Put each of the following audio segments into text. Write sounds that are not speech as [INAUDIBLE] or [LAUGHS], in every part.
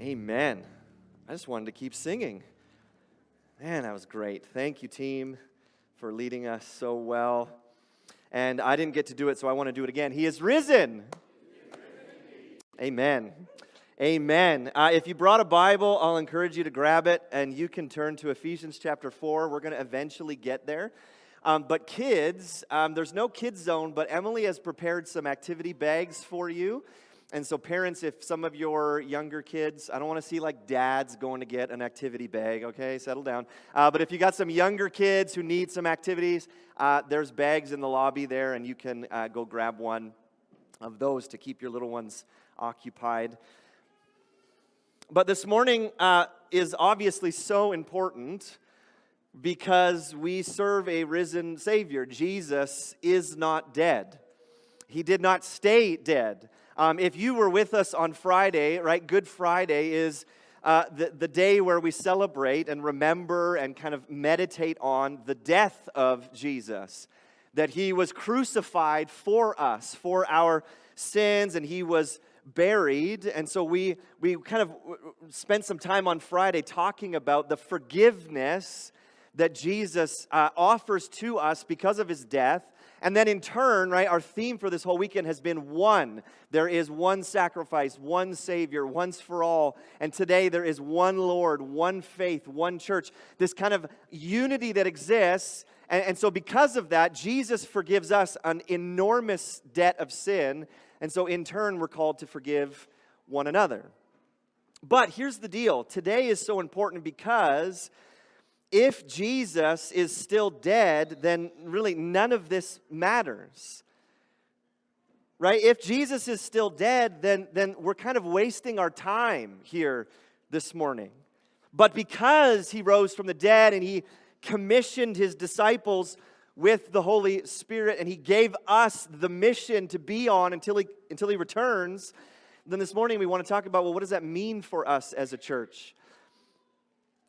Amen. I just wanted to keep singing. Man, that was great. Thank you, team, for leading us so well. And I didn't get to do it, so I want to do it again. He is risen. Amen. Amen. Uh, if you brought a Bible, I'll encourage you to grab it and you can turn to Ephesians chapter 4. We're going to eventually get there. Um, but kids, um, there's no kids zone, but Emily has prepared some activity bags for you. And so, parents, if some of your younger kids, I don't want to see like dads going to get an activity bag, okay? Settle down. Uh, but if you got some younger kids who need some activities, uh, there's bags in the lobby there, and you can uh, go grab one of those to keep your little ones occupied. But this morning uh, is obviously so important because we serve a risen Savior. Jesus is not dead, He did not stay dead. Um, if you were with us on Friday, right, Good Friday is uh, the, the day where we celebrate and remember and kind of meditate on the death of Jesus. That he was crucified for us, for our sins, and he was buried. And so we, we kind of spent some time on Friday talking about the forgiveness that Jesus uh, offers to us because of his death and then in turn, right, our theme for this whole weekend has been one. There is one sacrifice, one Savior, once for all. And today there is one Lord, one faith, one church. This kind of unity that exists. And, and so, because of that, Jesus forgives us an enormous debt of sin. And so, in turn, we're called to forgive one another. But here's the deal today is so important because if Jesus is still dead, then really none of this matters. Right? If Jesus is still dead, then, then we're kind of wasting our time here this morning. But because he rose from the dead and he commissioned his disciples with the Holy Spirit and he gave us the mission to be on until he, until he returns, then this morning we want to talk about well, what does that mean for us as a church?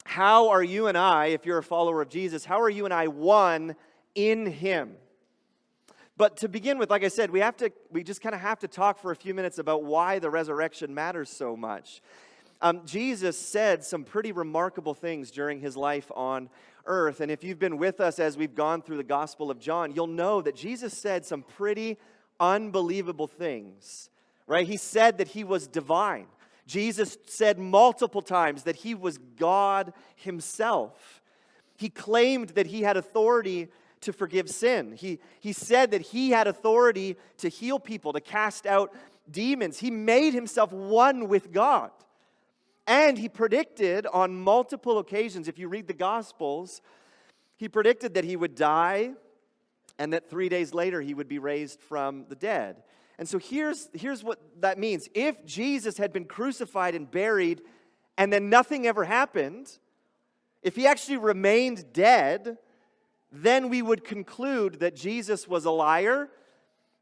How are you and I, if you're a follower of Jesus, how are you and I one in Him? But to begin with, like I said, we have to, we just kind of have to talk for a few minutes about why the resurrection matters so much. Um, Jesus said some pretty remarkable things during his life on earth. And if you've been with us as we've gone through the Gospel of John, you'll know that Jesus said some pretty unbelievable things, right? He said that he was divine. Jesus said multiple times that he was God himself. He claimed that he had authority to forgive sin. He, he said that he had authority to heal people, to cast out demons. He made himself one with God. And he predicted on multiple occasions, if you read the Gospels, he predicted that he would die and that three days later he would be raised from the dead. And so here's, here's what that means. If Jesus had been crucified and buried and then nothing ever happened, if he actually remained dead, then we would conclude that Jesus was a liar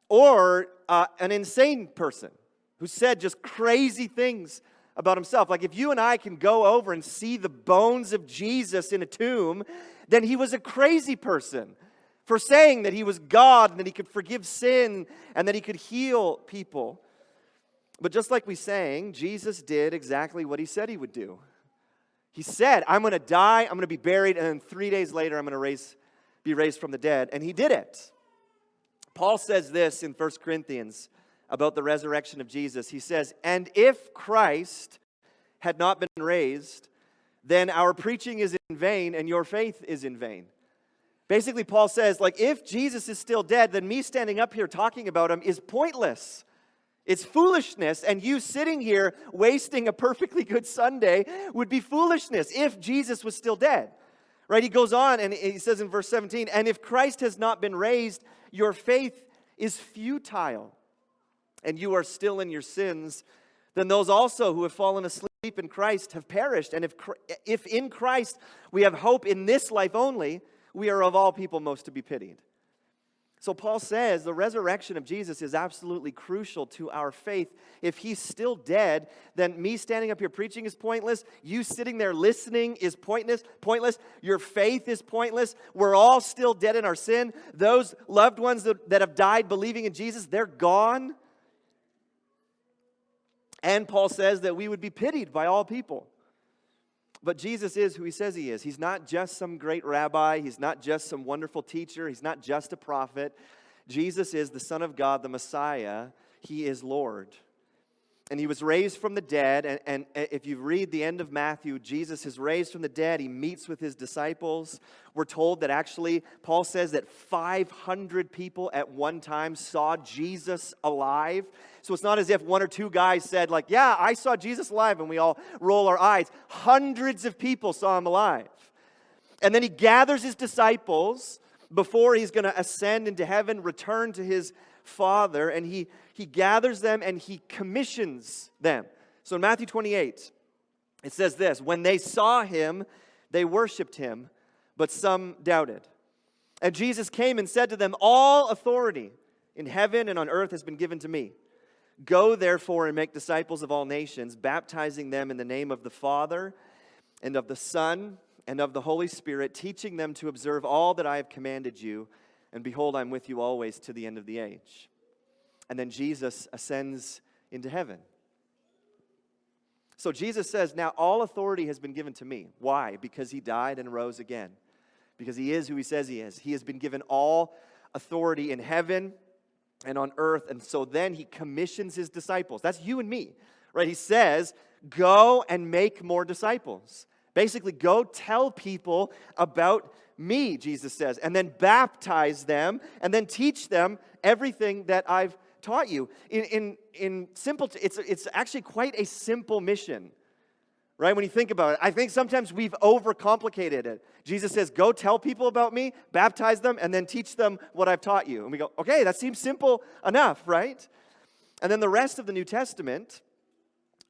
or uh, an insane person who said just crazy things about himself. Like if you and I can go over and see the bones of Jesus in a tomb, then he was a crazy person for saying that he was God and that he could forgive sin and that he could heal people. But just like we sang, Jesus did exactly what he said he would do. He said, I'm going to die, I'm going to be buried, and then three days later, I'm going to raise, be raised from the dead. And he did it. Paul says this in 1 Corinthians about the resurrection of Jesus. He says, And if Christ had not been raised, then our preaching is in vain and your faith is in vain. Basically, Paul says, like, if Jesus is still dead, then me standing up here talking about him is pointless. It's foolishness, and you sitting here wasting a perfectly good Sunday would be foolishness if Jesus was still dead. Right? He goes on and he says in verse 17, and if Christ has not been raised, your faith is futile, and you are still in your sins, then those also who have fallen asleep in Christ have perished. And if, if in Christ we have hope in this life only, we are of all people most to be pitied. So Paul says the resurrection of Jesus is absolutely crucial to our faith. If he's still dead, then me standing up here preaching is pointless. You sitting there listening is pointless, pointless. Your faith is pointless. We're all still dead in our sin. Those loved ones that, that have died believing in Jesus, they're gone. And Paul says that we would be pitied by all people. But Jesus is who he says he is. He's not just some great rabbi, he's not just some wonderful teacher, he's not just a prophet. Jesus is the Son of God, the Messiah. He is Lord and he was raised from the dead. And, and, if you read the end of Matthew, Jesus is raised from the dead. He meets with his disciples. We're told that actually, Paul says that 500 people at one time saw Jesus alive. So it's not as if one or two guys said, like, yeah, I saw Jesus alive, and we all roll our eyes. Hundreds of people saw him alive. And then he gathers his disciples before he's going to ascend into heaven, return to his Father, and he, he gathers them and he commissions them. So in Matthew 28, it says this When they saw him, they worshiped him, but some doubted. And Jesus came and said to them, All authority in heaven and on earth has been given to me. Go therefore and make disciples of all nations, baptizing them in the name of the Father and of the Son and of the Holy Spirit, teaching them to observe all that I have commanded you. And behold, I'm with you always to the end of the age. And then Jesus ascends into heaven. So Jesus says, Now all authority has been given to me. Why? Because he died and rose again. Because he is who he says he is. He has been given all authority in heaven and on earth. And so then he commissions his disciples. That's you and me, right? He says, Go and make more disciples. Basically, go tell people about me, Jesus says, and then baptize them and then teach them everything that I've taught you. In, in, in simple, it's, it's actually quite a simple mission, right? When you think about it, I think sometimes we've overcomplicated it. Jesus says, Go tell people about me, baptize them, and then teach them what I've taught you. And we go, Okay, that seems simple enough, right? And then the rest of the New Testament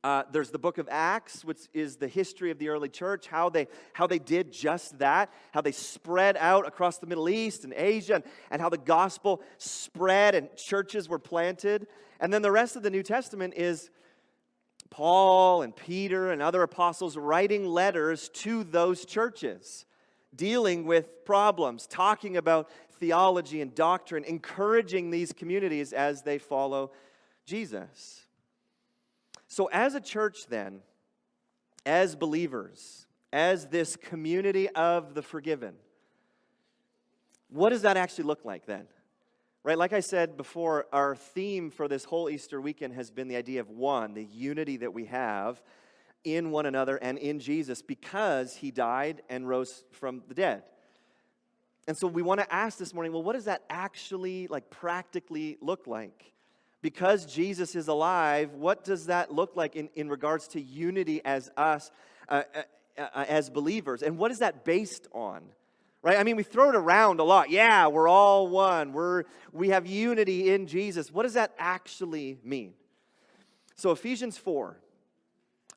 uh, there's the book of Acts, which is the history of the early church, how they, how they did just that, how they spread out across the Middle East and Asia, and, and how the gospel spread and churches were planted. And then the rest of the New Testament is Paul and Peter and other apostles writing letters to those churches, dealing with problems, talking about theology and doctrine, encouraging these communities as they follow Jesus. So, as a church, then, as believers, as this community of the forgiven, what does that actually look like then? Right, like I said before, our theme for this whole Easter weekend has been the idea of one, the unity that we have in one another and in Jesus because he died and rose from the dead. And so we want to ask this morning, well, what does that actually like practically look like? Because Jesus is alive, what does that look like in, in regards to unity as us, uh, uh, uh, as believers? And what is that based on? Right? I mean, we throw it around a lot. Yeah, we're all one. We're, we have unity in Jesus. What does that actually mean? So, Ephesians 4,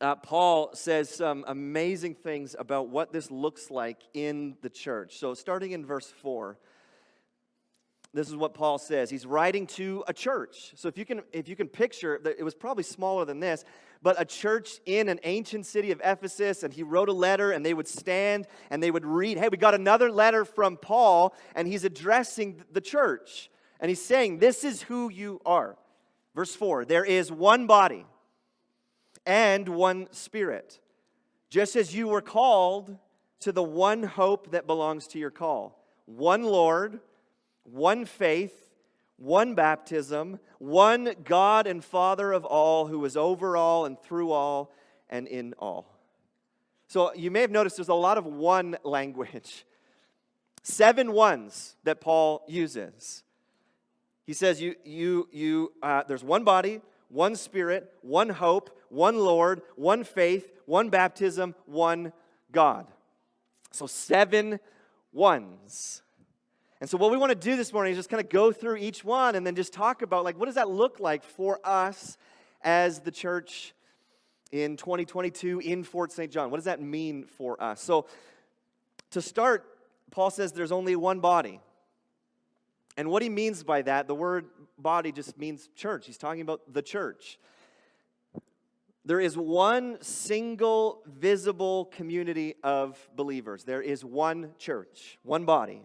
uh, Paul says some amazing things about what this looks like in the church. So, starting in verse 4, this is what Paul says. He's writing to a church. So if you can if you can picture it was probably smaller than this, but a church in an ancient city of Ephesus and he wrote a letter and they would stand and they would read, "Hey, we got another letter from Paul and he's addressing the church." And he's saying, "This is who you are." Verse 4, there is one body and one spirit. Just as you were called to the one hope that belongs to your call. One Lord, one faith, one baptism, one God and Father of all, who is over all and through all and in all. So you may have noticed there's a lot of one language. [LAUGHS] Seven ones that Paul uses. He says, you, you, you, uh, there's one body, one spirit, one hope, one Lord, one faith, one baptism, one God. So seven ones. And so, what we want to do this morning is just kind of go through each one and then just talk about, like, what does that look like for us as the church in 2022 in Fort St. John? What does that mean for us? So, to start, Paul says there's only one body. And what he means by that, the word body just means church. He's talking about the church. There is one single visible community of believers. There is one church, one body.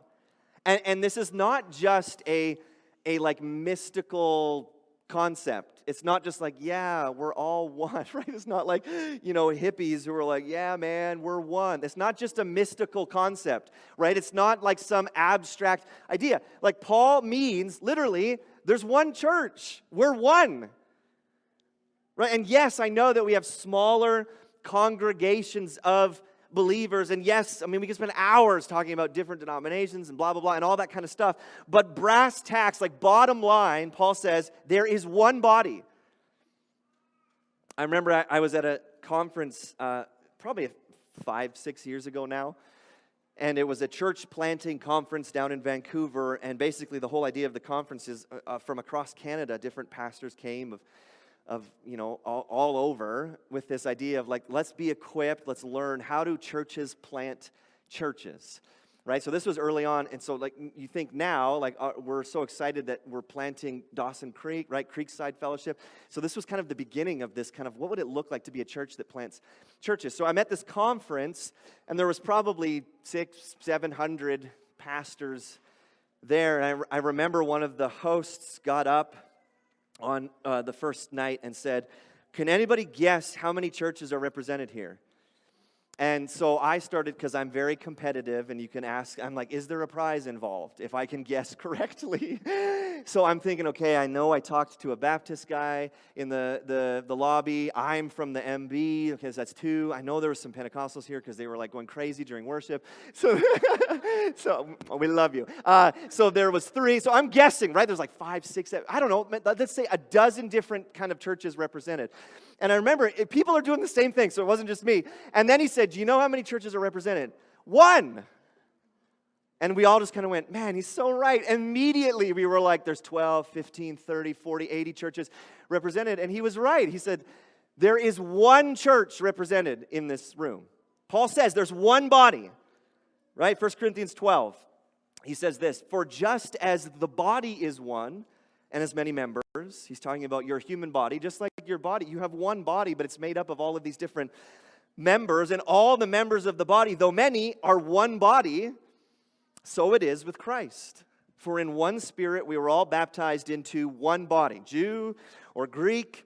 And, and this is not just a, a like mystical concept. It's not just like, yeah, we're all [LAUGHS] one, right? It's not like, you know, hippies who are like, yeah, man, we're one. It's not just a mystical concept, right? It's not like some abstract idea. Like, Paul means literally, there's one church, we're one, right? And yes, I know that we have smaller congregations of believers. And yes, I mean, we can spend hours talking about different denominations and blah, blah, blah, and all that kind of stuff. But brass tacks, like bottom line, Paul says, there is one body. I remember I, I was at a conference uh, probably five, six years ago now. And it was a church planting conference down in Vancouver. And basically, the whole idea of the conference is uh, uh from across Canada, different pastors came of of you know all, all, over with this idea of like let's be equipped let's learn how do churches plant churches right? So this was early on and so like you think now like uh, we're so excited that we're planting dawson creek right? Creekside fellowship. So this was kind of the beginning of this kind of what would it look like to be a church that plants churches? So i'm at this conference and there was probably six seven hundred pastors there and I, I remember one of the hosts got up on uh, the first night and said, Can anybody guess how many churches are represented here? And so I started because I'm very competitive, and you can ask, I'm like, is there a prize involved if I can guess [LAUGHS] correctly? so I'm thinking, okay, I know I talked to a Baptist guy in the, the, the lobby. I'm from the MB, because that's two. I know there were some Pentecostals here because they were like going crazy during worship. [LAUGHS] So, so we love you. Uh, so there was three. So I'm guessing, right? There's like five, six, seven, I don't know. Let's say a dozen different kind of churches represented. And I remember people are doing the same thing, so it wasn't just me. And then he said, Do you know how many churches are represented? One. And we all just kind of went, Man, he's so right. Immediately we were like, There's 12, 15, 30, 40, 80 churches represented. And he was right. He said, There is one church represented in this room. Paul says there's one body, right? 1 Corinthians 12. He says this For just as the body is one, and as many members. He's talking about your human body, just like your body. You have one body, but it's made up of all of these different members, and all the members of the body, though many, are one body. So it is with Christ. For in one spirit we were all baptized into one body Jew or Greek,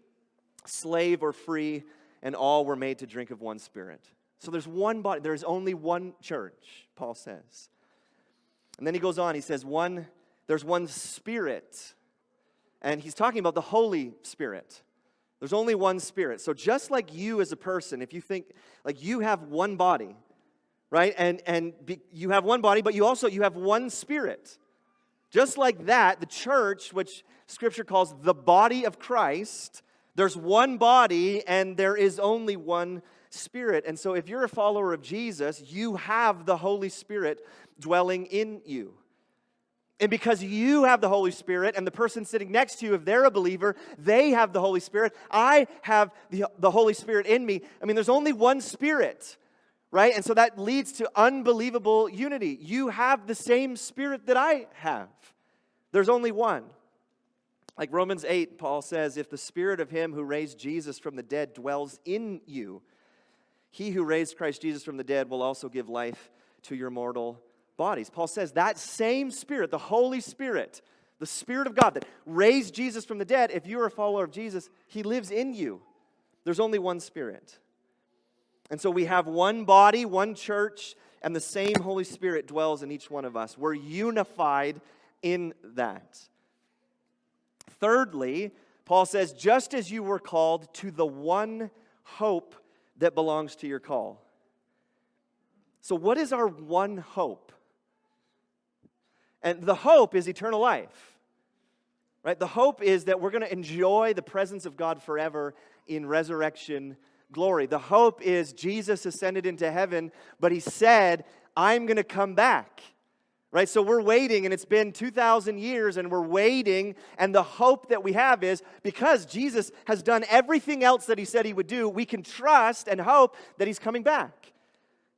slave or free, and all were made to drink of one spirit. So there's one body, there's only one church, Paul says. And then he goes on, he says, one, there's one spirit and he's talking about the Holy Spirit. There's only one Spirit. So just like you as a person, if you think like you have one body, right? And and be, you have one body, but you also you have one Spirit. Just like that, the church, which Scripture calls the body of Christ, there's one body and there is only one Spirit. And so if you're a follower of Jesus, you have the Holy Spirit dwelling in you. And because you have the Holy Spirit and the person sitting next to you, if they're a believer, they have the Holy Spirit. I have the, the Holy Spirit in me. I mean, there's only one Spirit, right? And so that leads to unbelievable unity. You have the same Spirit that I have, there's only one. Like Romans 8, Paul says, if the Spirit of Him who raised Jesus from the dead dwells in you, he who raised Christ Jesus from the dead will also give life to your mortal bodies. Paul says that same Spirit, the Holy Spirit, the Spirit of God that raised Jesus from the dead, if you're a follower of Jesus, He lives in you. There's only one Spirit. And so we have one body, one church, and the same Holy Spirit dwells in each one of us. We're unified in that. Thirdly, Paul says, just as you were called to the one hope that belongs to your call. So, what is our one hope? And the hope is eternal life. Right? The hope is that we're going to enjoy the presence of God forever in resurrection glory. The hope is Jesus ascended into heaven, but he said, I'm going to come back. Right? So we're waiting, and it's been 2,000 years, and we're waiting. And the hope that we have is because Jesus has done everything else that he said he would do, we can trust and hope that he's coming back.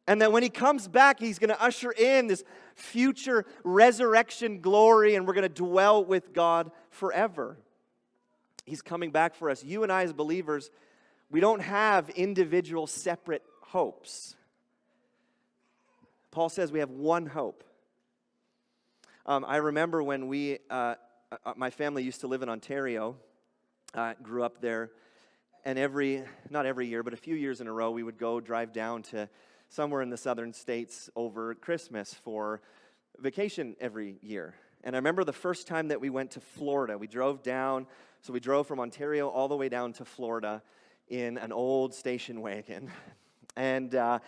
And that when he comes back, he's going to usher in this future resurrection glory, and we're going to dwell with God forever. He's coming back for us. You and I, as believers, we don't have individual separate hopes. Paul says we have one hope. Um, I remember when we, uh, uh my family used to live in Ontario, uh, grew up there. And every, not every year, but a few years in a row, we would go drive down to somewhere in the southern states over Christmas for vacation every year. And I remember the first time that we went to Florida. We drove down, so we drove from Ontario all the way down to Florida in an old station wagon. [LAUGHS] And, uh,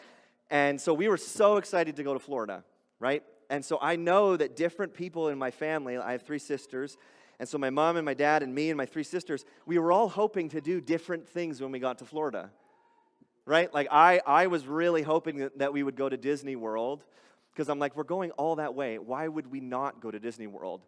and so we were so excited to go to Florida, right? And so I know that different people in my family, I have three sisters, and so my mom and my dad and me and my three sisters, we were all hoping to do different things when we got to Florida. Right? Like I, I was really hoping that, we would go to Disney World because I'm like, we're going all that way. Why would we not go to Disney World?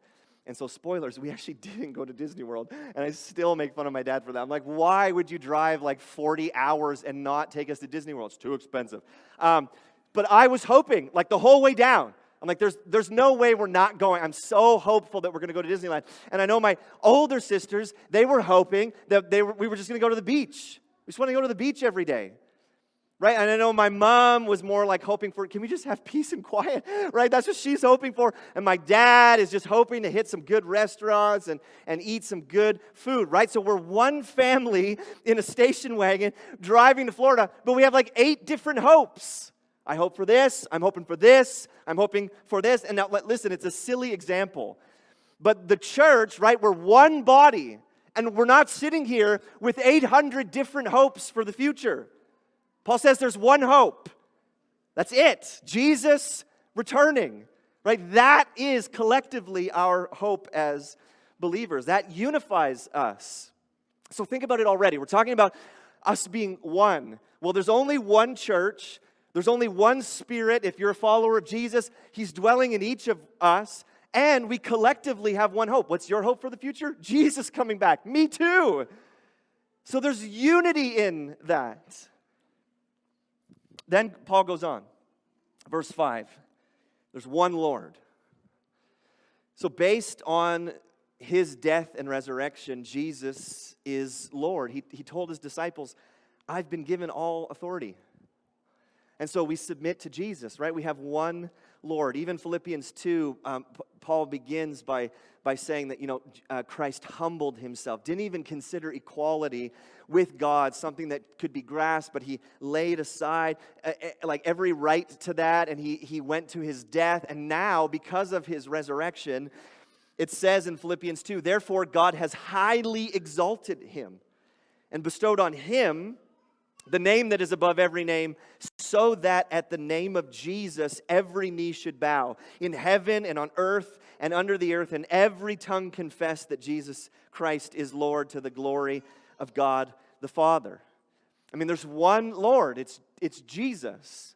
And so, spoilers, we [LAUGHS] actually didn't go to Disney World. And I still make fun of my dad for that. I'm like, why would you drive like 40 hours and not take us to Disney World? It's too expensive. Um, but I was hoping, like the whole way down, I'm like, there's, there's no way we're not going. I'm so hopeful that we're going to go to Disneyland. And I know my older sisters, they were hoping that they were, we were just going to go to the beach. We just want to go to the beach every day right? And I know my mom was more like hoping for, can we just have peace and quiet, [LAUGHS] right? That's what she's hoping for. And my dad is just hoping to hit some good restaurants and, and eat some good food, right? So we're one family in a station wagon driving to Florida, but we have like eight different hopes. I hope for this, I'm hoping for this, I'm hoping for this. And now, listen, it's a silly example. But the church, right, we're one body, and we're not sitting here with 800 different hopes for the future. Paul says there's one hope. That's it. Jesus returning. Right? That is collectively our hope as believers. That unifies us. So think about it already. We're talking about us being one. Well, there's only one church. There's only one spirit. If you're a follower of Jesus, he's dwelling in each of us. And we collectively have one hope. What's your hope for the future? Jesus coming back. Me too. So there's unity in that. Then Paul goes on, verse 5. There's one Lord. So, based on his death and resurrection, Jesus is Lord. He, he told his disciples, I've been given all authority. And so we submit to Jesus, right? We have one Lord. Even Philippians 2, um, Paul begins by, by saying that, you know, uh, Christ humbled himself, didn't even consider equality with God something that could be grasped, but he laid aside uh, uh, like every right to that, and he, he went to his death. And now, because of his resurrection, it says in Philippians 2, therefore God has highly exalted him and bestowed on him the name that is above every name, so that at the name of Jesus every knee should bow in heaven and on earth and under the earth, and every tongue confess that Jesus Christ is Lord to the glory of God the Father. I mean, there's one Lord, it's, it's Jesus.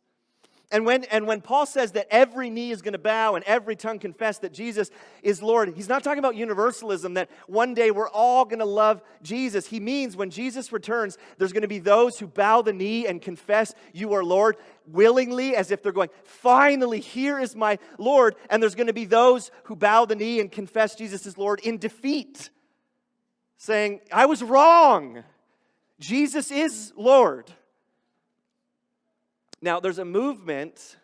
And when, and when Paul says that every knee is going to bow and every tongue confess that Jesus is Lord, he's not talking about universalism, that one day we're all going to love Jesus. He means when Jesus returns, there's going to be those who bow the knee and confess you are Lord willingly, as if they're going, finally, here is my Lord. And there's going to be those who bow the knee and confess Jesus is Lord in defeat, saying, I was wrong. Jesus is Lord. Now, there's a movement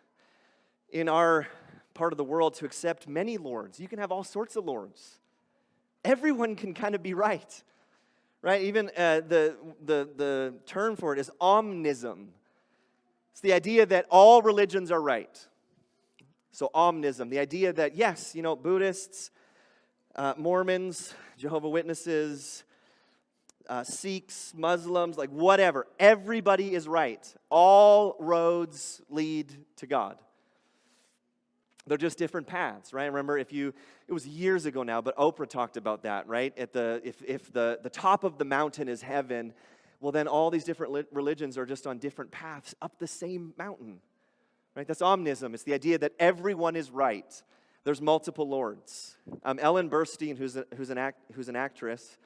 in our part of the world to accept many lords. You can have all sorts of lords. Everyone can kind of be right, right? Even uh, the, the, the term for it is omnism. It's the idea that all religions are right. So, omnism, the idea that, yes, you know, Buddhists, uh, Mormons, Jehovah Witnesses, uh, Sikhs, Muslims, like whatever. Everybody is right. All roads lead to God. They're just different paths, right? Remember, if you, it was years ago now, but Oprah talked about that, right? At the, if, if the, the top of the mountain is heaven, well, then all these different religions are just on different paths up the same mountain, right? That's omnism. It's the idea that everyone is right. There's multiple lords. Um, Ellen Burstyn, who's, a, who's, an act, who's an actress,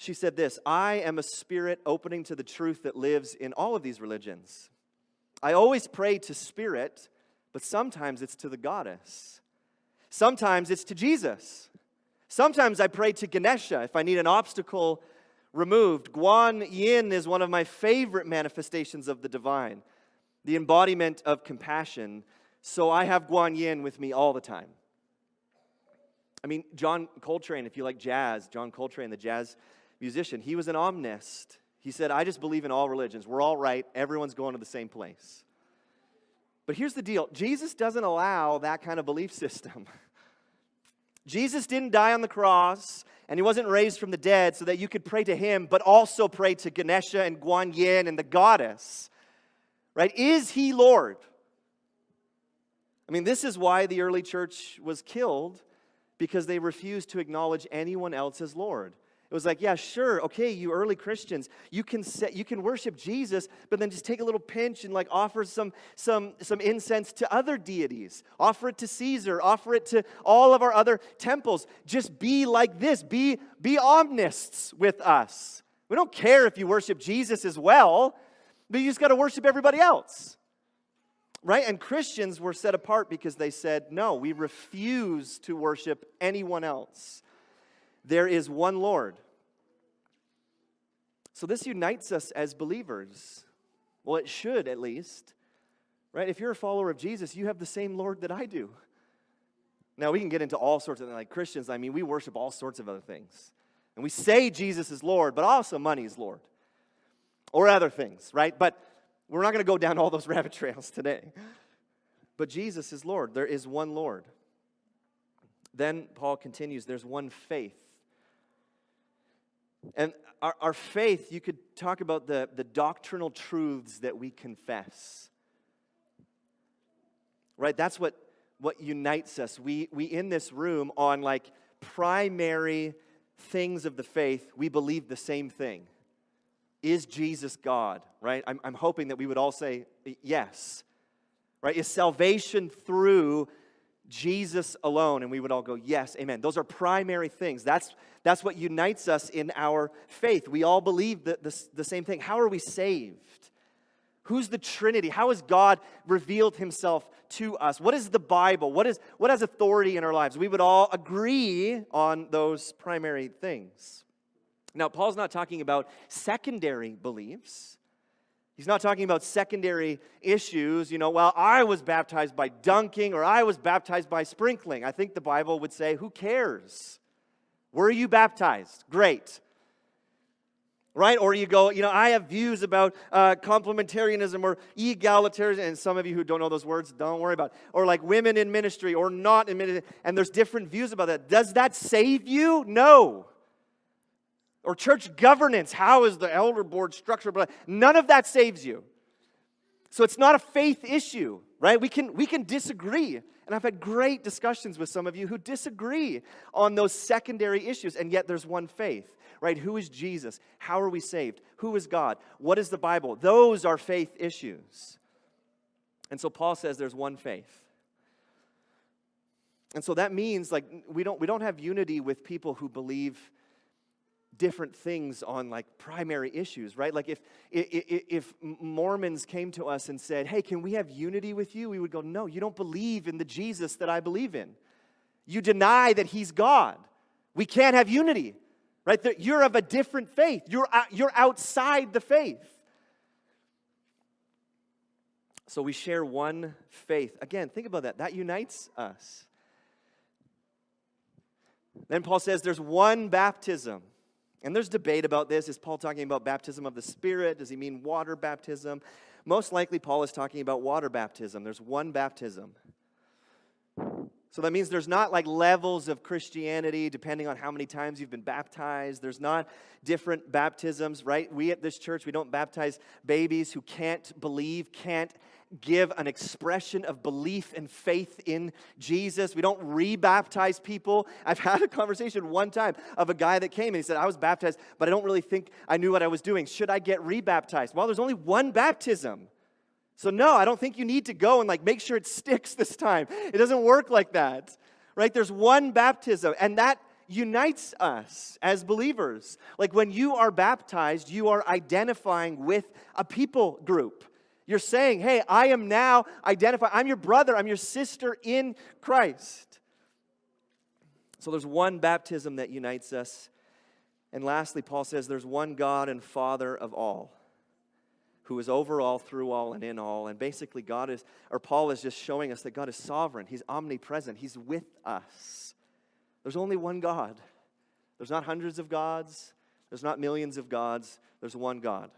she said this I am a spirit opening to the truth that lives in all of these religions. I always pray to spirit, but sometimes it's to the goddess. Sometimes it's to Jesus. Sometimes I pray to Ganesha if I need an obstacle removed. Guan Yin is one of my favorite manifestations of the divine, the embodiment of compassion. So I have Guan Yin with me all the time. I mean, John Coltrane, if you like jazz, John Coltrane, the jazz musician. He was an omnist. He said, I just believe in all religions. We're all right. Everyone's going to the same place. But here's the deal Jesus doesn't allow that kind of belief system. [LAUGHS] Jesus didn't die on the cross and he wasn't raised from the dead so that you could pray to him, but also pray to Ganesha and Guan Yin and the goddess. Right? Is he Lord? I mean, this is why the early church was killed because they refused to acknowledge anyone else as Lord. It was like, yeah, sure, okay, you early Christians, you can set, you can worship Jesus, but then just take a little pinch and like offer some some some incense to other deities. Offer it to Caesar, offer it to all of our other temples. Just be like this. Be be omnists with us. We don't care if you worship Jesus as well, but you just got to worship everybody else. Right? And Christians were set apart because they said, "No, we refuse to worship anyone else." There is one Lord. So this unites us as believers. Well, it should at least. Right? If you're a follower of Jesus, you have the same Lord that I do. Now, we can get into all sorts of things. Like Christians, I mean, we worship all sorts of other things. And we say Jesus is Lord, but also money is Lord. Or other things, right? But we're not going to go down all those [LAUGHS] rabbit trails today. But Jesus is Lord. There is one Lord. Then Paul continues there's one faith. And our, our faith, you could talk about the, the doctrinal truths that we confess. Right? That's what, what unites us. We, we in this room on like primary things of the faith, we believe the same thing. Is Jesus God? Right? I'm, I'm hoping that we would all say yes. Right? Is salvation through Jesus alone. And we would all go, Yes, amen. Those are primary things. That's, that's what unites us in our faith. We all believe the, the, the same thing. How are we saved? Who's the Trinity? How has God revealed himself to us? What is the Bible? What, is, what has authority in our lives? We would all agree on those primary things. Now, Paul's not talking about secondary beliefs. He's not talking about secondary issues, you know, well, I was baptized by dunking or I was baptized by sprinkling. I think the Bible would say, who cares? Were you baptized? Great. Right? Or you go, you know, I have views about uh, complementarianism or egalitarianism, and some of you who don't know those words, don't worry about it. Or like women in ministry or not in ministry, and there's different views about that. Does that save you? No. Or church governance, how is the elder board structured? But None of that saves you. So it's not a faith issue, right? We can, we can disagree. And I've had great discussions with some of you who disagree on those secondary issues, and yet there's one faith, right? Who is Jesus? How are we saved? Who is God? What is the Bible? Those are faith issues. And so Paul says there's one faith. And so that means like we don't we don't have unity with people who believe different things on like primary issues, right? Like if, if, if Mormons came to us and said, hey, can we have unity with you? We would go, no, you don't believe in the Jesus that I believe in. You deny that he's God. We can't have unity, right? You're of a different faith. You're, you're outside the faith. So we share one faith. Again, think about that. That unites us. Then Paul says there's one baptism. And there's debate about this. Is Paul talking about baptism of the Spirit? Does he mean water baptism? Most likely, Paul is talking about water baptism. There's one baptism. So that means there's not like levels of Christianity depending on how many times you've been baptized. There's not different baptisms, right? We at this church, we don't baptize babies who can't believe, can't give an expression of belief and faith in Jesus. We don't rebaptize people. I've [LAUGHS] had a conversation one time of a guy that came and he said, I was baptized, but I don't really think I knew what I was doing. Should I get rebaptized? Well, there's only one baptism. So, no, I don't think you need to go and like make sure it sticks [LAUGHS] this time. It doesn't work like that, right? There's one baptism, and that unites us as believers. Like when you are baptized, you are identifying with a people group. You're saying, hey, I am now identified. I'm your brother, I'm your sister in Christ. So there's one baptism that unites us. And lastly, Paul says there's one God and Father of all, who is over all, through all, and in all. And basically, God is, or Paul is just showing us that God is sovereign. He's omnipresent. He's with us. There's only one God. There's not hundreds of gods. There's not millions of gods, there's one God.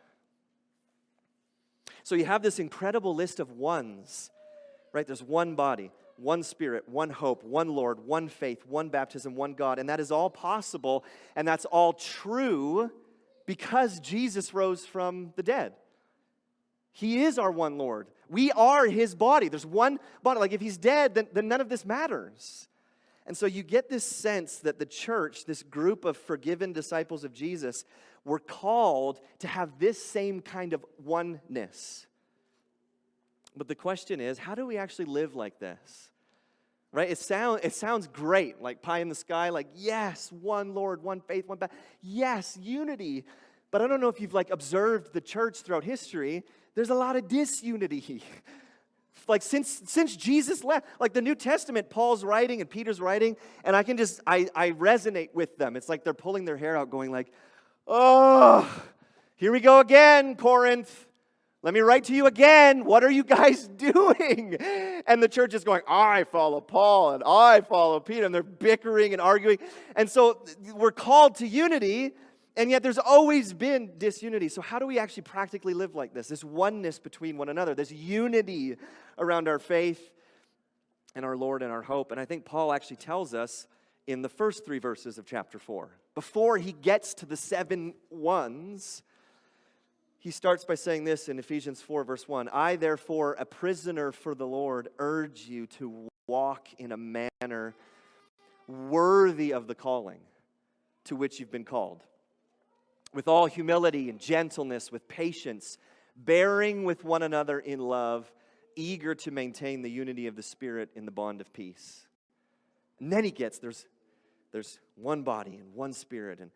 So you have this incredible list of ones, right? There's one body, one spirit, one hope, one Lord, one faith, one baptism, one God. And that is all possible, and that's all true because Jesus rose from the dead. He is our one Lord. We are his body. There's one body. Like if he's dead, then, then none of this matters. And so you get this sense that the church, this group of forgiven disciples of Jesus, were called to have this same kind of oneness. But the question is, how do we actually live like this? Right? It, sound, it sounds great, like pie in the sky, like, yes, one Lord, one faith, one path. Yes, unity. But I don't know if you've like observed the church throughout history, there's a lot of disunity. [LAUGHS] like since since Jesus left, like the New Testament, Paul's writing and Peter's writing, and I can just I, I resonate with them. It's like they're pulling their hair out, going like, oh, here we go again, Corinth. Let me write to you again. What are you guys [LAUGHS] doing? And the church is going, I follow Paul and I follow Peter. And they're bickering and arguing. And so we're called to unity, and yet there's always been disunity. So, how do we actually practically live like this? This oneness between one another, this unity around our faith and our Lord and our hope. And I think Paul actually tells us in the first three verses of chapter 4. Before he gets to the seven ones, he starts by saying this in Ephesians 4, verse 1 I, therefore, a prisoner for the Lord, urge you to walk in a manner worthy of the calling to which you've been called, with all humility and gentleness, with patience, bearing with one another in love, eager to maintain the unity of the Spirit in the bond of peace. And then he gets there's, there's one body and one spirit and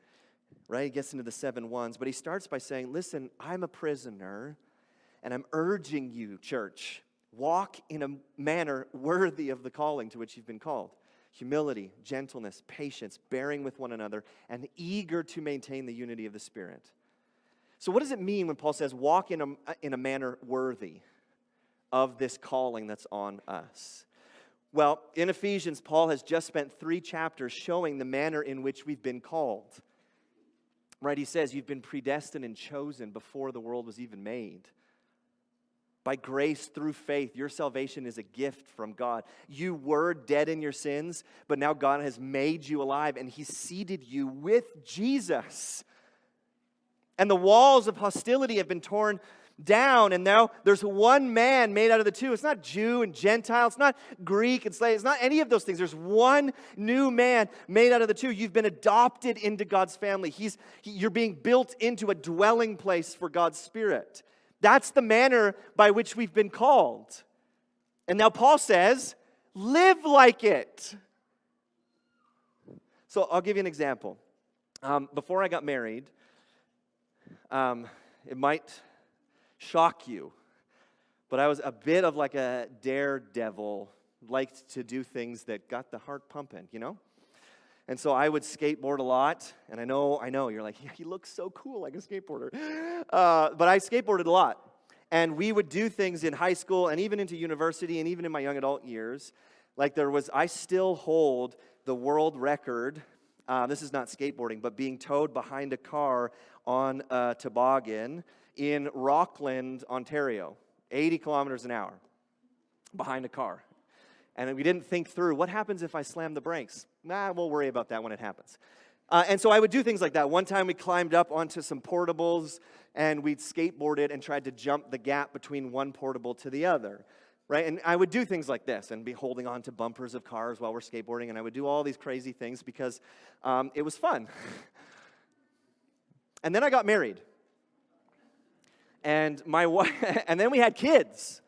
right? He gets into the seven ones, but he starts by saying, Listen, I'm a prisoner, and I'm urging you, church, walk in a manner worthy of the calling to which you've been called humility, gentleness, patience, bearing with one another, and eager to maintain the unity of the Spirit. So, what does it mean when Paul says, walk in a, in a manner worthy of this calling that's on us? Well, in Ephesians, Paul has just spent three chapters showing the manner in which we've been called. Right? He says, You've been predestined and chosen before the world was even made. By grace through faith, your salvation is a gift from God. You were dead in your sins, but now God has made you alive and He seated you with Jesus. And the walls of hostility have been torn down, and now there's one man made out of the two. It's not Jew and Gentile, it's not Greek and slave, it's not any of those things. There's one new man made out of the two. You've been adopted into God's family. He's, he, you're being built into a dwelling place for God's Spirit. That's the manner by which we've been called. And now Paul says, live like it. So I'll give you an example. Um, before I got married, um, it might shock you. But I was a bit of like a daredevil, liked to do things that got the heart pumping, you know? And so I would skateboard a lot, and I know, I know, you're like, [LAUGHS] yeah, he looks so cool like a skateboarder. Uh, but I skateboarded a lot. And we would do things in high school and even into university and even in my young adult years. Like there was, I still hold the world record. Uh, this is not skateboarding, but being towed behind a car on a toboggan in Rockland, Ontario, 80 kilometers an hour behind a car. And we didn't think through what happens if I slam the brakes? Nah, we'll worry about that when it happens. Uh, and so I would do things like that. One time we climbed up onto some portables and we'd skateboarded and tried to jump the gap between one portable to the other. Right? And I would do things like this and be holding on to bumpers of cars while we're skateboarding. And I would do all these crazy things because um, it was fun. [LAUGHS] and then I got married and my [LAUGHS] wife, and then we had kids.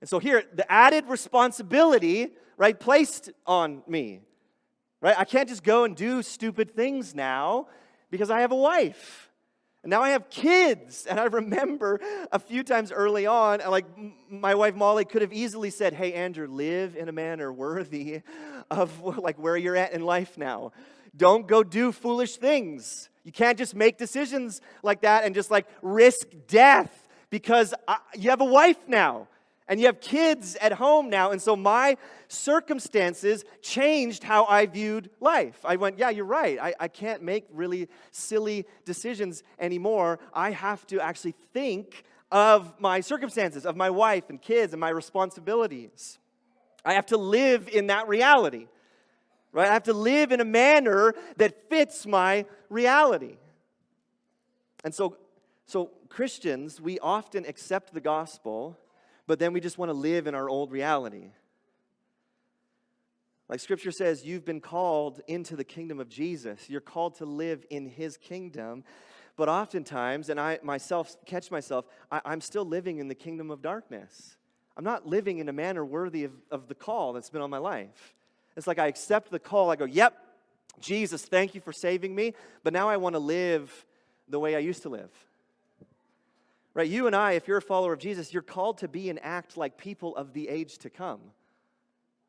And so here, the added responsibility, right, placed on me, right? I can't just go and do stupid things now because I have a wife. And now I have kids. And I remember a few times early on, like my wife Molly could have easily said, Hey, Andrew, live in a manner worthy of [LAUGHS] like where you're at in life now. Don't go do foolish things. You can't just make decisions like that and just like risk death because I, you have a wife now. And you have kids at home now. And so my circumstances changed how I viewed life. I went, yeah, you're right. I, I can't make really silly decisions anymore. I have to actually think of my circumstances, of my wife and kids and my responsibilities. I have to live in that reality, right? I have to live in a manner that fits my reality. And so, so Christians, we often accept the gospel but then we just want to live in our old reality. Like scripture says, you've been called into the kingdom of Jesus. You're called to live in his kingdom. But oftentimes, and I myself catch myself, I, am still living in the kingdom of darkness. I'm not living in a manner worthy of, of the call that's been on my life. It's like I accept the call. I go, yep, Jesus, thank you for saving me. But now I want to live the way I used to live. Right? You and I, if you're a follower of Jesus, you're called to be and act like people of the age to come.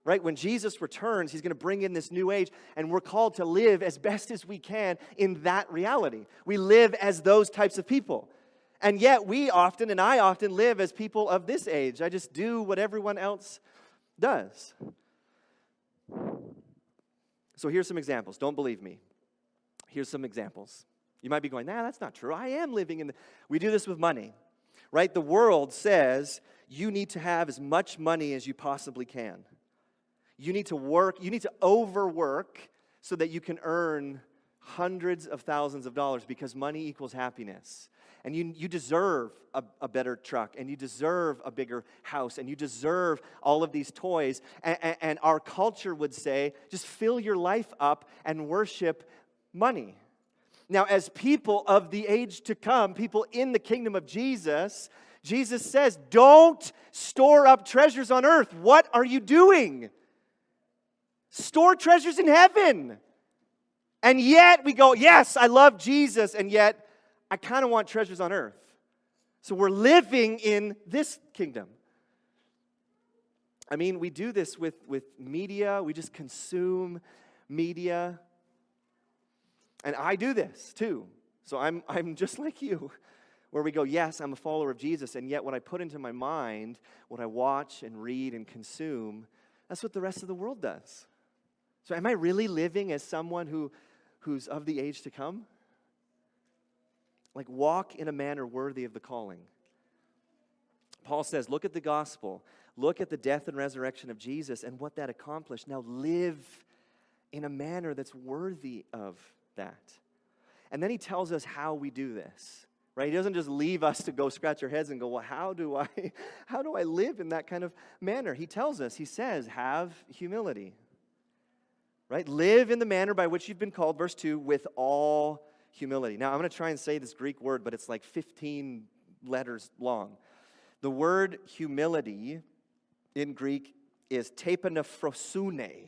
Right? When Jesus returns, he's going to bring in this new age, and we're called to live as best as we can in that reality. We live as those types of people. And yet, we often, and I often, live as people of this age. I just do what everyone else does. So, here's some examples. Don't believe me. Here's some examples. You might be going, nah, that's not true. I am living in the. We do this with money, right? The world says you need to have as much money as you possibly can. You need to work, you need to overwork so that you can earn hundreds of thousands of dollars because money equals happiness. And you, you deserve a, a better truck, and you deserve a bigger house, and you deserve all of these toys. And, and, and our culture would say, just fill your life up and worship money. Now, as people of the age to come, people in the kingdom of Jesus, Jesus says, Don't store up treasures on earth. What are you doing? Store treasures in heaven. And yet we go, Yes, I love Jesus, and yet I kind of want treasures on earth. So we're living in this kingdom. I mean, we do this with, with media, we just consume media. And I do this too. So I'm, [LAUGHS] I'm just like you, where we go, yes, I'm a follower of Jesus, and yet what I put into my mind, what I watch and read and consume, that's what the rest of the world does. So am I really living as someone who, who's of the age to come? Like, walk in a manner worthy of the calling. Paul says, look at the gospel, look at the death and resurrection of Jesus and what that accomplished. Now live in a manner that's worthy of that. And then he tells us how we do this. Right? He doesn't just leave us to go scratch our heads and go, "Well, how do I [LAUGHS] how do I live in that kind of manner?" He tells us, he says, "Have humility." Right? Live in the manner by which you've been called, verse 2, with all humility. Now, I'm going to try and say this Greek word, but it's like 15 letters long. The word humility in Greek is tapanaphrosune.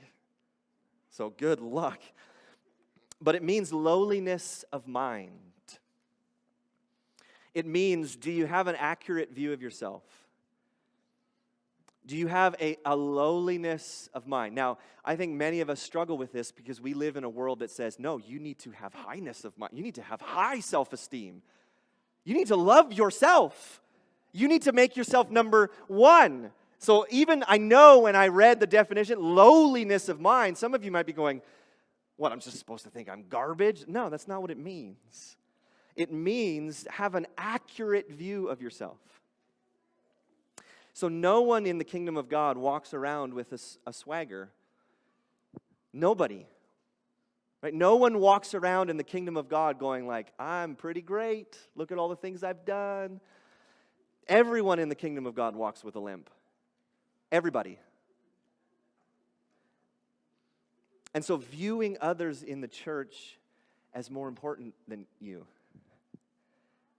So good luck but it means lowliness of mind. It means do you have an accurate view of yourself? Do you have a, a lowliness of mind? Now, I think many of us struggle with this because we live in a world that says, no, you need to have highness of mind. You need to have high self esteem. You need to love yourself. You need to make yourself number one. So, even I know when I read the definition, lowliness of mind, some of you might be going, what, I'm just supposed to think I'm garbage? No, that's not what it means. It means have an accurate view of yourself. So, no one in the kingdom of God walks around with a, a swagger. Nobody. Right? No one walks around in the kingdom of God going like, I'm pretty great. Look at all the things I've done. Everyone in the kingdom of God walks with a limp. Everybody. And so, viewing others in the church as more important than you.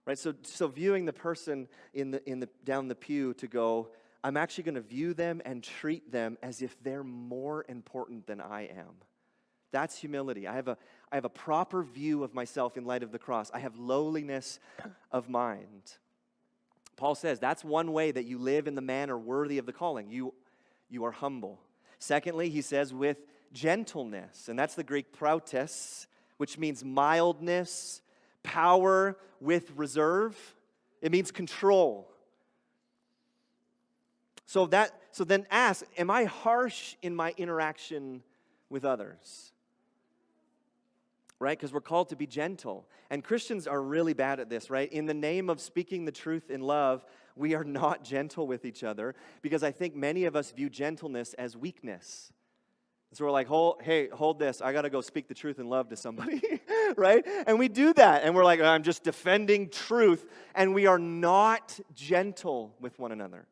Right? So, so viewing the person in the, in the, down the pew to go, I'm actually going to view them and treat them as if they're more important than I am. That's humility. I have, a, I have a proper view of myself in light of the cross. I have lowliness of mind. Paul says that's one way that you live in the manner worthy of the calling. You, you are humble. Secondly, he says, with gentleness, and that's the Greek prautes, which means mildness, power with reserve. It means control. So that so then ask, am I harsh in my interaction with others? Right? Because we're called to be gentle. And Christians are really bad at this, right? In the name of speaking the truth in love, we are not [LAUGHS] gentle with each other because I think many of us view gentleness as weakness. So we're like, hold, hey, hold this. I got to go speak the truth in love to somebody, [LAUGHS] right? And we do that. And we're like, I'm just defending truth. And we are not gentle with one another.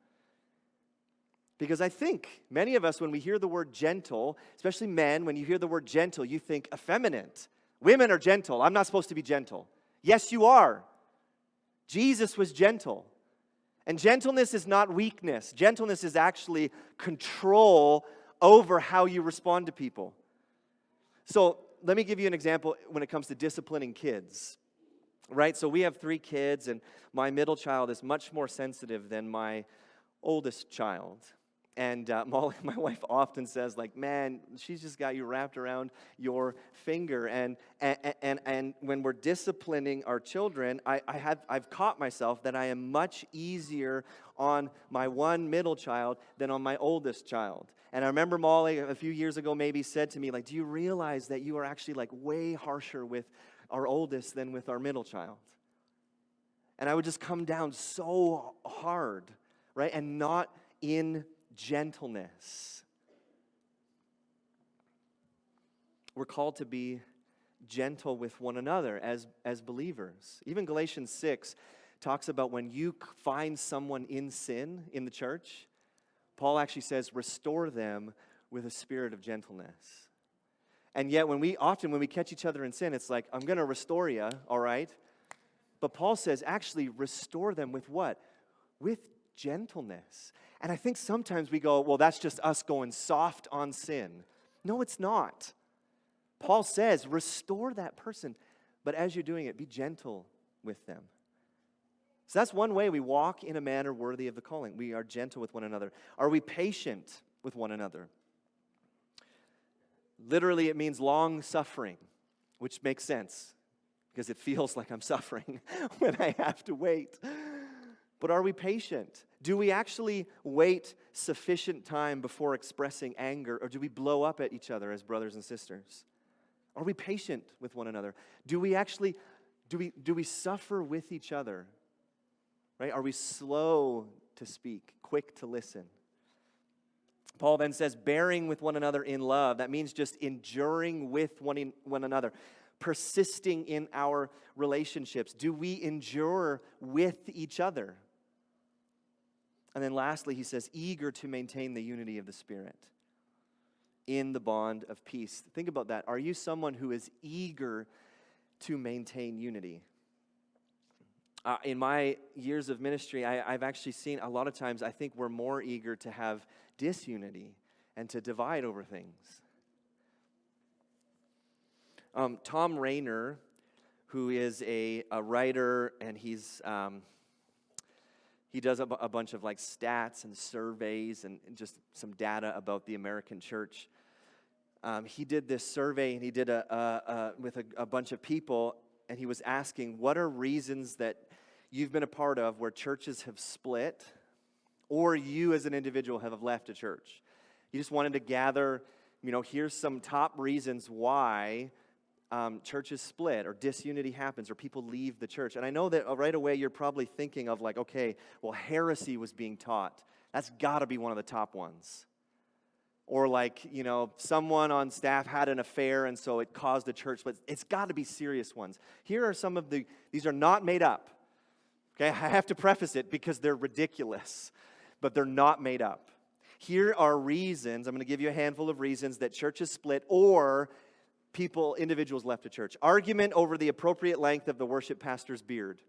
Because I think many of us, when we hear the word gentle, especially men, when you hear the word gentle, you think effeminate. Women are gentle. I'm not supposed to be gentle. Yes, you are. Jesus was gentle. And gentleness is not weakness, gentleness is actually control over how you respond to people. So let me give you an example when it comes to disciplining kids. Right? So we have three kids, and my middle child is much more sensitive than my oldest child. And uh, [LAUGHS] Molly, my wife, often says, like, man, she's just got you wrapped around your finger. And, and, and, and when we're disciplining our children, I, I have, I've caught myself that I am much easier on my one middle child than on my oldest child. And I remember Molly a few years ago maybe said to me, like, do you realize that you are actually like way harsher with our oldest than with our middle child? And I would just come down so hard, right? And not in gentleness. We're called to be gentle with one another as, as believers. Even Galatians 6 talks about when you find someone in sin in the church, Paul actually says, restore them with a spirit of gentleness. And yet, when we often, when we catch each other in sin, it's like, I'm going to restore you, all right? But Paul says, actually, restore them with what? With gentleness. And I think sometimes we go, well, that's just us going soft on sin. No, it's not. Paul says, restore that person, but as you're doing it, be gentle with them. So that's one way we walk in a manner worthy of the calling. We are gentle with one another. Are we patient with one another? Literally, it means long suffering, which makes sense because it feels like I'm [LAUGHS] suffering when I have to wait. But are we patient? Do we actually wait sufficient time before expressing anger, or do we blow up at each other as brothers and sisters? Are we patient with one another? Do we actually do we do we suffer with each other? Right? Are we slow to speak, quick to listen? Paul then says, bearing with one another in love. That means just enduring with one, in, one another, persisting in our relationships. Do we endure with each other? And then lastly, he says, eager to maintain the unity of the Spirit in the bond of peace. Think about that. Are you someone who is eager to maintain unity? Uh, in my years of ministry, I, I've actually seen a lot of times, I think we're more eager to have disunity and to divide over things. Um, Thom Rainer, who is a, a writer and he's um, he does a, b- a bunch of like stats and surveys and, and just some data about the American church. Um, he did this survey and he did a, a, a with a, a bunch of people and he was asking what are reasons that you've been a part of where churches have split or you as an individual have left a church. You just wanted to gather, you know, here's some top reasons why um, churches split or disunity happens or people leave the church. And I know that uh, right away you're probably thinking of, like, okay, well, heresy was being taught. That's got to be one of the top ones. Or, like, you know, someone on staff had an affair and so it caused a church split. It's got to be serious ones. Here are some of the, these are not made up. Okay, I have to preface it because they're ridiculous, but they're not made up. Here are reasons, I'm going to give you a handful of reasons that churches split or people, individuals left a church. Argument over the appropriate length of the worship pastor's beard.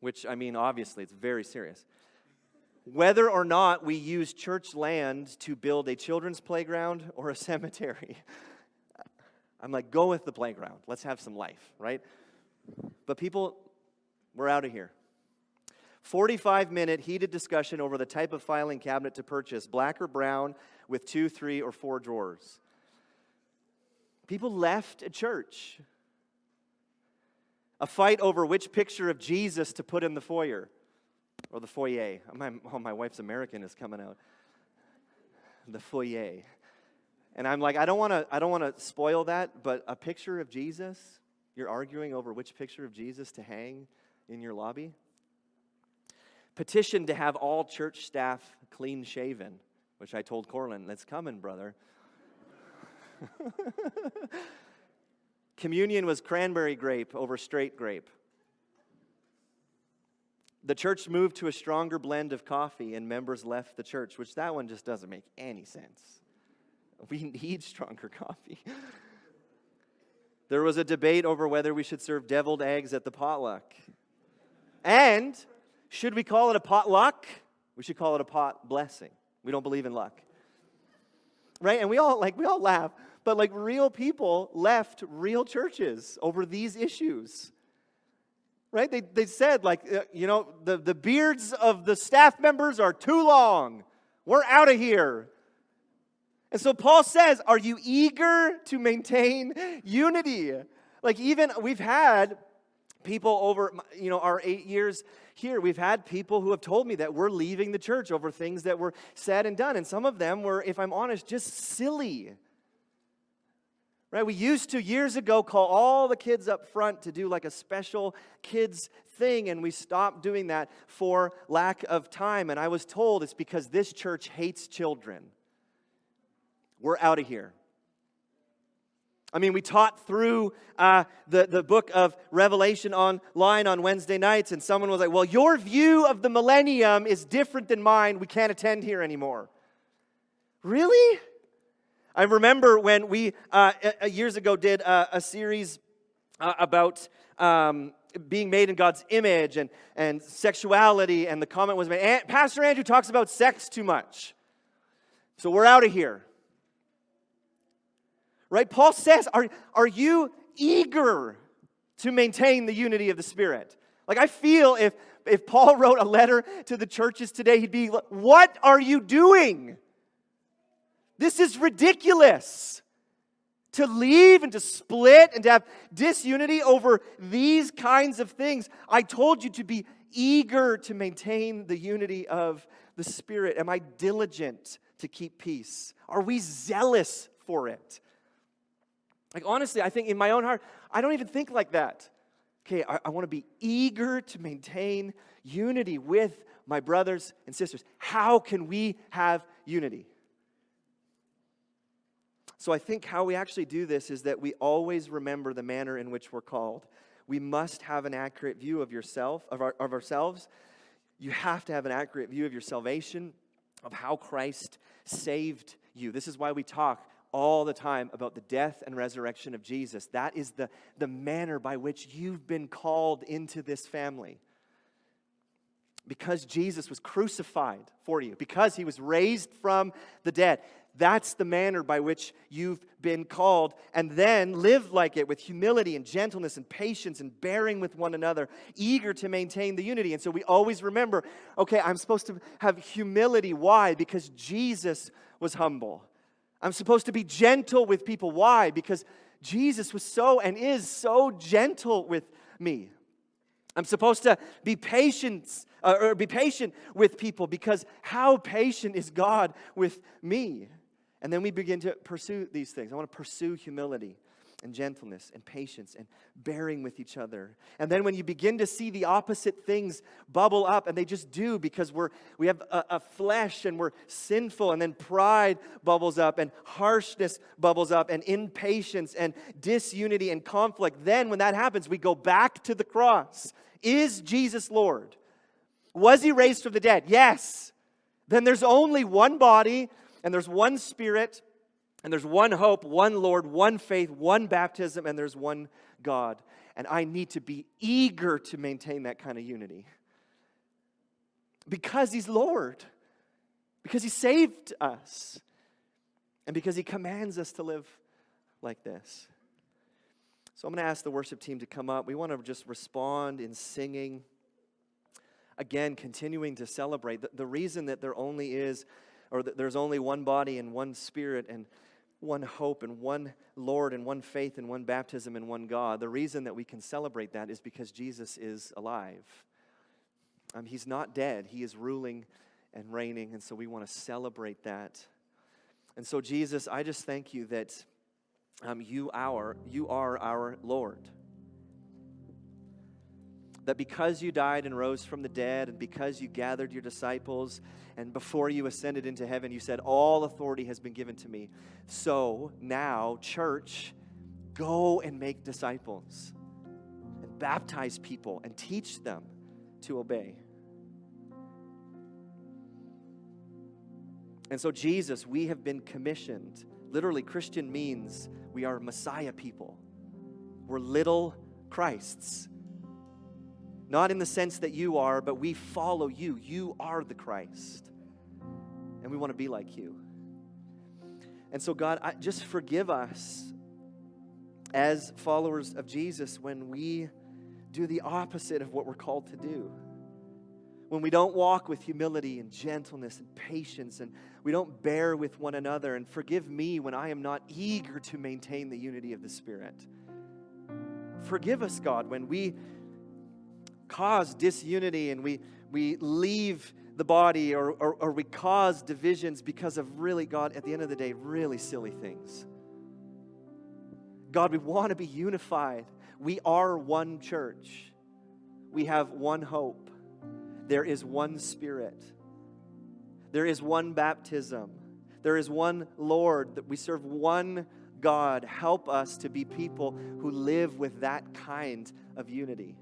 Which, I mean, obviously, it's very serious. Whether or not we use church land to build a children's playground or a [LAUGHS] cemetery. I'm like, go with the playground. Let's have some life, right? But people, we're out of here. 45 minute heated discussion over the type of filing cabinet to purchase, black or brown, with two, three, or four drawers. People left a church. A fight over which picture of Jesus to put in the foyer. or the foyer. My, oh, my wife's American is coming out. The foyer. And I'm like, I don't want to I don't want to spoil that, but a picture of Jesus, you're arguing over which picture of Jesus to hang in your lobby. Petition to have all church staff clean shaven, which I told Corlin, that's coming, brother. [LAUGHS] Communion was cranberry grape over straight grape. The church moved to a stronger blend of coffee, and members left the church, which that one just doesn't make any sense. We need stronger coffee. [LAUGHS] there was a debate over whether we should serve deviled eggs at the potluck. And should we call it a potluck? We should call it a pot blessing. We don't believe in luck. Right? And we all like we all laugh, but like real people left real churches over these issues. Right? They, they said, like, uh, you know, the, the beards of the staff members are too long. We're out of here. And so Paul says, Are you eager to maintain unity? Like, even we've had people over, you know, our eight years here, we've had people who have told me that we're leaving the church over things that were said and done. And some of them were, if I'm honest, just silly. Right? We used to years ago call all the kids up front to do like a special kids thing, and we stopped doing that for lack of time. And I was told it's because this church hates children. We're out of here. I mean, we taught through uh, the, the book of Revelation online on Wednesday nights, and someone was like, Well, your view of the millennium is different than mine. We can't attend here anymore. Really? I remember when we uh, years ago did a, a series uh, about um, being made in God's image and, and sexuality, and the comment was made Pastor Andrew talks about sex too much. So we're out of here. Right? Paul says, Are, are you eager to maintain the unity of the Spirit? Like, I feel if, if Paul [LAUGHS] wrote a letter to the churches today, he'd be, What are you doing? This is ridiculous. To leave and to split and to have disunity over these kinds of things. I told you to be eager to maintain the unity of the Spirit. Am I diligent to keep peace? Are we zealous for it? Like, honestly, I think in my own heart, I don't even think like that. Okay, I, I want to be eager to maintain unity with my brothers and sisters. How can we have unity? So I think how we actually do this is that we always remember the manner in which we're called. We must have an accurate view of yourself, of, our, of ourselves. You have to have an accurate view of your salvation, of how Christ saved you. This is why we talk all the time about the death and resurrection of Jesus. That is the, the manner by which you've been called into this family. Because Jesus was crucified for you, because he was raised from the dead. That's the manner by which you've been called. And then live like it with humility and gentleness and patience and bearing with one another, eager to maintain the unity. And so we always remember okay, I'm supposed to have humility. Why? Because Jesus was humble. I'm supposed to be gentle with people. Why? Because Jesus was so and is so gentle with me. I'm supposed to be patient uh, or be patient with people because how patient is God with me? And then we begin to pursue these things. I want to pursue humility and gentleness and patience and bearing with each other. And then when you begin to see the opposite things bubble up, and they just do because we're, we have a, a, flesh and we're sinful, and then pride bubbles up, and harshness bubbles up, and impatience and disunity and conflict, then when that happens, we go back to the cross. Is Jesus Lord? Was he raised from the dead? Yes. Then there's only one body, and there's one spirit and there's one hope, one Lord, one faith, one baptism, and there's one God. And I need to be eager to maintain that kind of unity. Because He's Lord, because He saved us, and because He commands us to live like this. So I'm going to ask the worship team to come up. We want to just respond in singing. Again, continuing to celebrate. The, the reason that there only is, or that there's only one body and one spirit, and one hope and one Lord and one faith and one baptism and one God. The reason that we can celebrate that is because Jesus is alive. Um, he's not dead, He is ruling and reigning. And so we want to celebrate that. And so, Jesus, I just thank you that um, you, our, you are our Lord. That because you died and rose from the dead, and because you gathered your disciples, and before you ascended into heaven, you said, All authority has been given to me. So now, church, go and make disciples, and baptize people, and teach them to obey. And so, Jesus, we have been commissioned. Literally, Christian means we are Messiah people. We're little Christs. Not in the sense that you are, but we follow you. You are the Christ. And we want to be like you. And so, God, I, just forgive us as followers of Jesus when we do the opposite of what we're called to do when we don't walk with humility and gentleness and patience, and we don't bear with one another, and forgive me when I am not eager to maintain the unity of the Spirit. Forgive us, God, when we cause disunity and we, we leave the body or, or, or we cause divisions because of really, God, at the end of the day, really silly things. God, we want to be unified. We are one church. We have one hope. There is one Spirit. There is one baptism. There is one Lord, that we serve one God. Help us to be people who live with that kind of unity.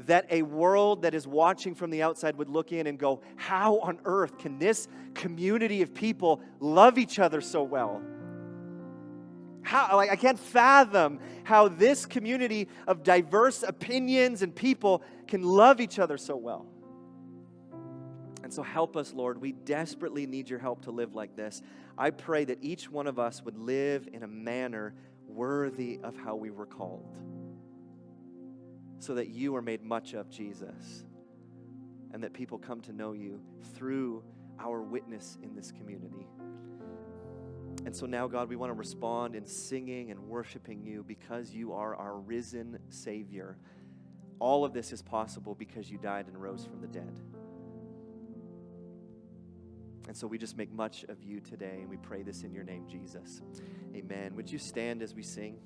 That a world that is watching from the outside would look in and go, How on earth can this community of people love each other so well? How, like, I can't fathom how this community of diverse opinions and people can love each other so well. And so, help us, Lord. We desperately need your help to live like this. I pray that each one of us would live in a manner worthy of how we were called, so that you are made much of, Jesus, and that people come to know you through our witness in this community. And so now, God, we want to respond in singing and worshiping you because you are our risen Savior. All of this is possible because you died and rose from the dead. And so we just make much of you today, and we pray this in your name, Jesus. Amen. Would you stand as we sing?